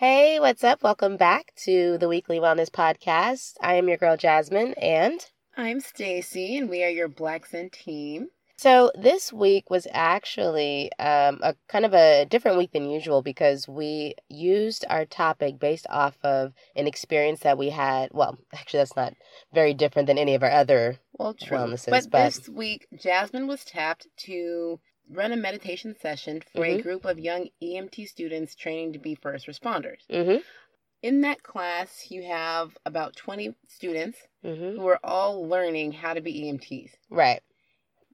Hey, what's up? Welcome back to the Weekly Wellness Podcast. I am your girl Jasmine, and I'm Stacy, and we are your Black team. so this week was actually um, a kind of a different week than usual because we used our topic based off of an experience that we had. Well, actually, that's not very different than any of our other. Well, true. Wellnesses, but, but- this week, Jasmine was tapped to run a meditation session for a Mhm. group of young EMT students training to be first responders. Mm-hmm. In that class, you have about 20 students Mm-hmm. who are all learning how to be EMTs. Right.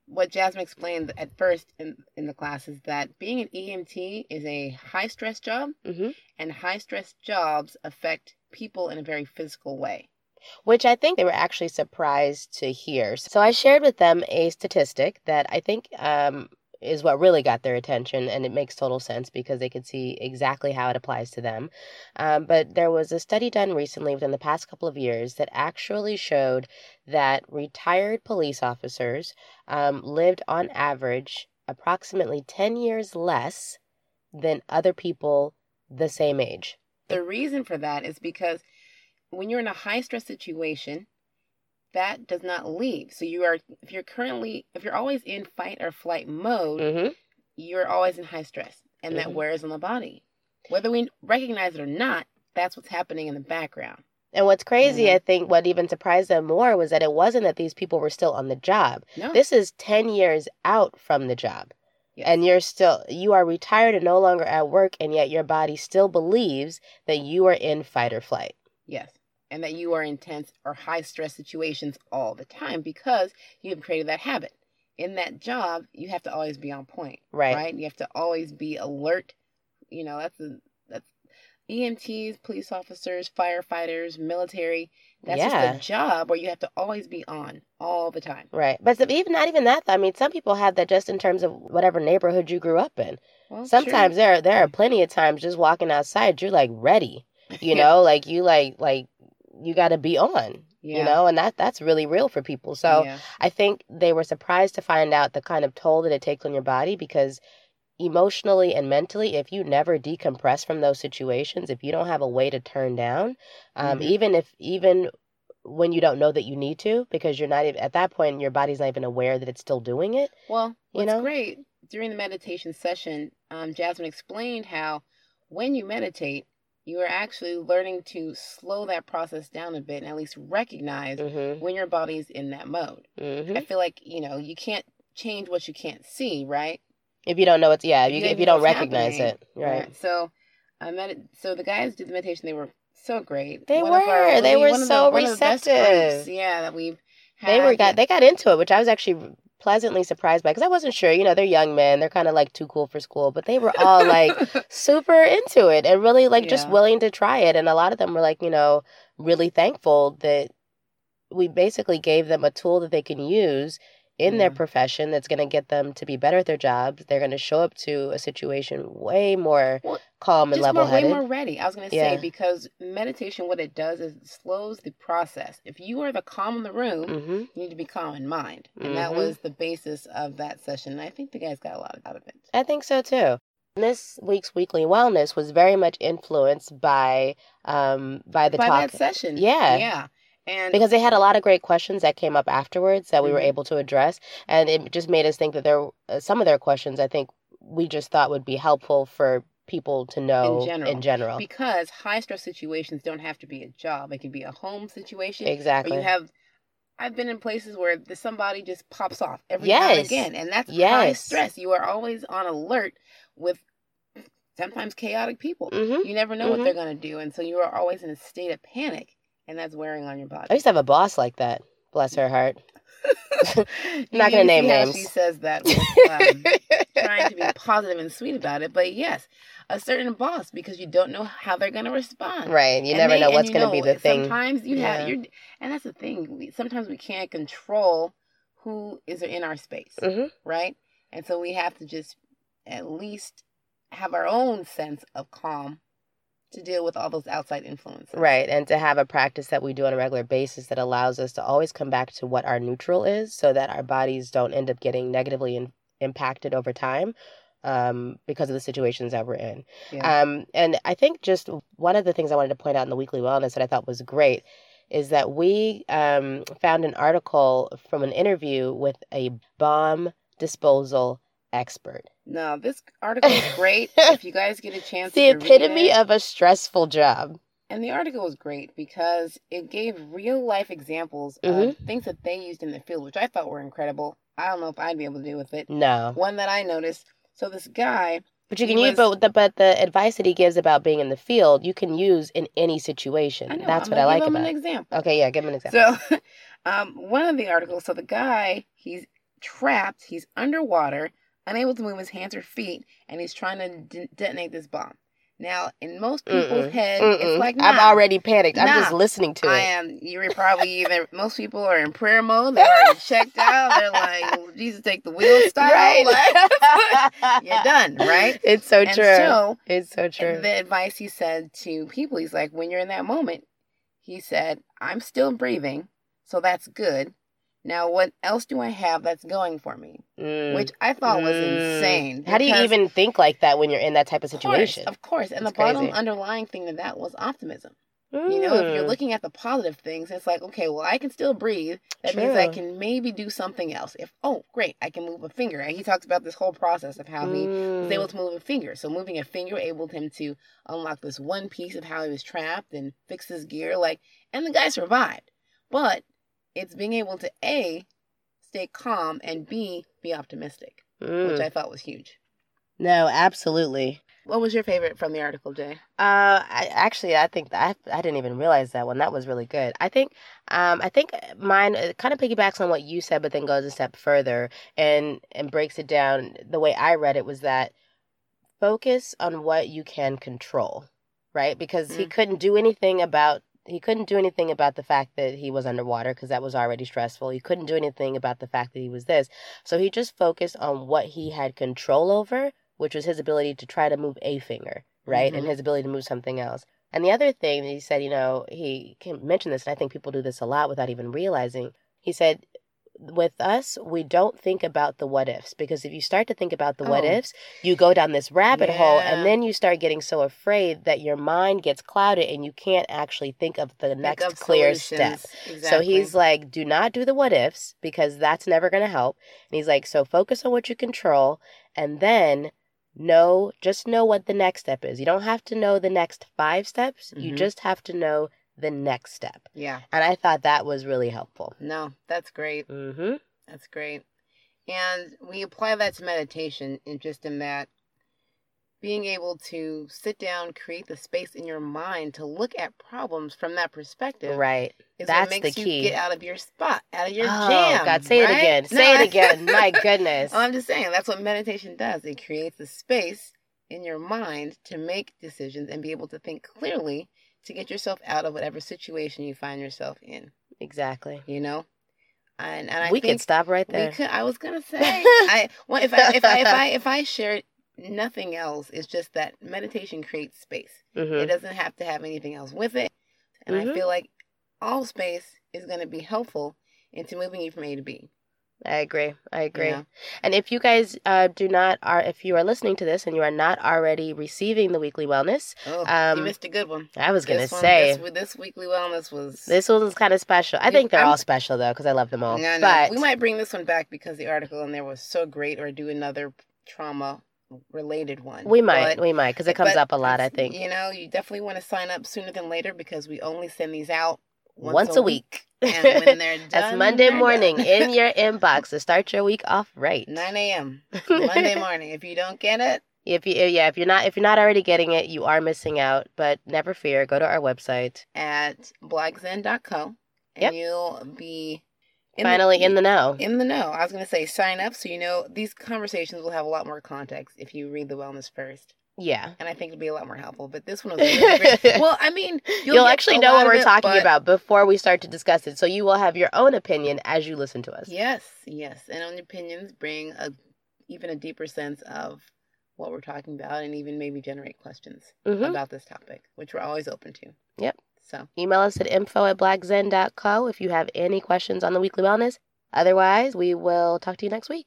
What Jasmine explained at first in, in the class is that being an EMT is a high stress job, Mm-hmm. and high stress jobs affect people in a very physical way. which I think they were actually surprised to hear. So I shared with them a statistic that I think um, is what really got their attention, and it makes total sense because they could see exactly how it applies to them. Um, but there was a study done recently within the past couple of years that actually showed that retired police officers um, lived on average approximately 10 years less than other people the same age. The reason for that is because when you're in a high stress situation, that does not leave. So you are if you're currently if you're always in fight or flight mode, Mm-hmm. you're always in high stress and that Mhm. wears on the body. Whether we recognize it or not, that's what's happening in the background. And what's crazy, Mhm. I think, what even surprised them more was that it wasn't that these people were still on the job. No. This is 10 years out from the job. Yes. And you're still, you are retired and no longer at work, and yet your body still believes that you are in fight or flight. Yes. And that you are in tense or high stress situations all the time because you have created that habit. In that job, you have to always be on point. Right. right? You have to always be alert. You know, that's a, that's EMTs, police officers, firefighters, military. That's Yeah. just a job where you have to always be on all the time. Right. But even not even that, I mean, some people have that just in terms of whatever neighborhood you grew up in. Well, Sometimes there, there are plenty of times just walking outside, you're like ready, you know, like you like, like, you got to be on, yeah. you know, and that that's really real for people. So, yeah. I think they were surprised to find out the kind of toll that it takes on your body because emotionally and mentally, if you never decompress from those situations, if you don't have a way to turn down, um, Mhm. even if even when you don't know that you need to, because you're not even at that point, your body's not even aware that it's still doing it. Well, you what's know? great during the meditation session, um, Jasmine explained how when you meditate, you are actually learning to slow that process down a bit and at least recognize Mm-hmm. when your body's in that mode. Mm-hmm. I feel like, you know, you can't change what you can't see, right? If you don't know it's yeah, if you if you don't recognize it, right? So, I met. So the guys did the meditation. They were so great. They One of our were. They were so the, one of the best groups, receptive. yeah, that we've. They were had. got they got into it, which I was actually pleasantly surprised by because I wasn't sure. You know, they're young men; they're kind of like too cool for school, but they were all like super into it and really like just willing to try it. And a lot of them were like, you know, really thankful that we basically gave them a tool that they can use in their profession that's going to get them to be better at their jobs. They're going to show up to a situation way more Well, calm and level way more ready. I was gonna Yeah. say because meditation, what it does is it slows the process. If you are the calm in the room, hmm you need to be calm in mind, and that Mhm. was the basis of that session. And I think the guys got a lot out of it. I think so too. This week's weekly wellness was very much influenced by um by the By talk that session, Yeah. yeah, and because they had a lot of great questions that came up afterwards that we were Mhm. able to address and it just made us think that there uh, some of their questions I think we just thought would be helpful for people to know general. in general. because high stress situations don't have to be a job; it can be a home situation. exactly. You have I've been in places where the, somebody just pops off every now and again, and that's high stress. You are always on alert with sometimes chaotic people. hmm You never know Mhm. what they're going to do, and so you are always in a state of panic, and that's wearing on your body. I used to have a boss like that. Bless her heart. Not gonna can name names. She says that with, um, trying to be positive and sweet about it, but yes, a certain boss because you don't know how they're going to respond. right. You And never they- know what's going to be the thing. Sometimes you Yeah. have you're, and that's the thing. We, sometimes we can't control who is in our space, hmm right? And so we have to just at least have our own sense of calm to deal with all those outside influences. Right. And to have a practice that we do on a regular basis that allows us to always come back to what our neutral is so that our bodies don't end up getting negatively in- impacted over time um, because of the situations that we're in. Yeah. Um, and I think just one of the things I wanted to point out in the weekly wellness that I thought was great is that we um, found an article from an interview with a bomb disposal expert. No, this article is great. if you guys get a chance the to read epitome it. of a stressful job. And the article was great because it gave real life examples Mhm. of things that they used in the field, which I thought were incredible. I don't know if I'd be able to do with it. No, One that I noticed. So this guy, but you can use, but the, but the advice that he gives about being in the field, you can use in any situation. Know, That's I'm what I like about. an it. example. Okay, yeah, give him an example. So, um, one of the articles. So the guy, he's trapped. He's underwater, unable to move his hands or feet, and he's trying to de- detonate this bomb. Now, in most people's Mm-mm. head, Mm-mm. it's like I'm already panicked. I'm just listening to I it. am. You're probably even. Most people are in prayer mode. They're already checked out. They're like, "Oh, Jesus, take the wheel style. Like, you're done, right? It's so and true. so, it's so true. the advice he said to people, he's like, when you're in that moment, he said, I'm still breathing, so that's good. Now, what else do I have that's going for me? Mm. Which I thought was Mm. insane. How do you even think like that when you're in that type of Of course, situation? Of course. And It's the bottom underlying thing to that was optimism. You know, if you're Mm. looking at the positive things, it's like, okay, well, I can still breathe. That means I can maybe do something else. If, oh, great, I can move a finger. And he talks about this whole process of how he was Mm. able to move a finger. So moving a finger enabled him to unlock this one piece of how he was trapped and fix his gear. Like, and the guy survived. But it's being able to A, stay calm, and B, be optimistic, Mm. which I thought was huge. no, absolutely. What was your favorite from the article, Jay? Uh, I actually I think that I, I didn't even realize that one. That was really good. I think um I think mine kind of piggybacks on what you said, but then goes a step further and and breaks it down. The way I read it was that focus on what you can control, right? Because he Mm. couldn't do anything about he couldn't do anything about the fact that he was underwater because that was already stressful. He couldn't do anything about the fact that he was this. So he just focused on what he had control over, which was his ability to try to move a finger, right? And Mhm. his ability to move something else. And the other thing that he said, you know, he mentioned this, and I think people do this a lot without even realizing. He said, with us, we don't think about the what ifs because if you start to think about the what Oh. ifs, you go down this rabbit hole and then you start getting so afraid that your mind gets clouded and you can't actually think of the Think next of clear step. solutions. So he's like, do not do the what ifs because that's never going to help. And he's like, so focus on what you control and then know, just know what the next step is. You don't have to know the next five steps, you Mhm. just have to know the next step. yeah. And I thought that was really helpful. No, that's great. Mm-hmm. That's great. And we apply that to meditation in just in that being able to sit down, create the space in your mind to look at problems from that perspective Right. is That's what the makes you key. get out of your spot, out of your jam. oh, jam. God, say right? it again. No, Say it again. My goodness. Well, I'm just saying that's what meditation does. It creates a space in your mind to make decisions and be able to think clearly to get yourself out of whatever situation you find yourself in. exactly. You know, and and I we could stop right we there. could. I was gonna say, I well, if I if I if I if I shared nothing else, it's just that meditation creates space. hmm It doesn't have to have anything else with it, and Mhm. I feel like all space is going to be helpful into moving you from A to B. I agree. I agree. know? And if you guys uh, do not are if you are listening to this and you are not already receiving the weekly wellness, Oh, Um, you missed a good one. I was gonna This one- say this, this weekly wellness was this one was kind of special. I You- think they're I'm- all special though because I love them all. No, no. But we might bring this one back because the article in there was so great, or do another trauma related one. we might, But- we might because it comes up a lot. I think you know you definitely want to sign up sooner than later because we only send these out once, once, a week. and when they're done, That's Monday morning in your inbox to start your week off right. 9 a.m. Monday morning. If you don't get it, If you yeah, if you're not if you're not already getting it, you are missing out. But never fear, go to our website. at blackzen.co and Yep. you'll be Finally in the know. in the know. I was going to say sign up so you know these conversations will have a lot more context if you read the wellness first. Yeah. And I think it'll be a lot more helpful. But this one was really. Well, I mean, You'll, get actually know what we're it, talking but- about before we start to discuss it. So you will have your own opinion as you listen to us. Yes, yes. And on opinions bring a even a deeper sense of what we're talking about and even maybe generate questions hmm about this topic, which we're always open to. Yep. So Email us at info at blackzen.co if you have any questions on the weekly wellness. Otherwise, we will talk to you next week.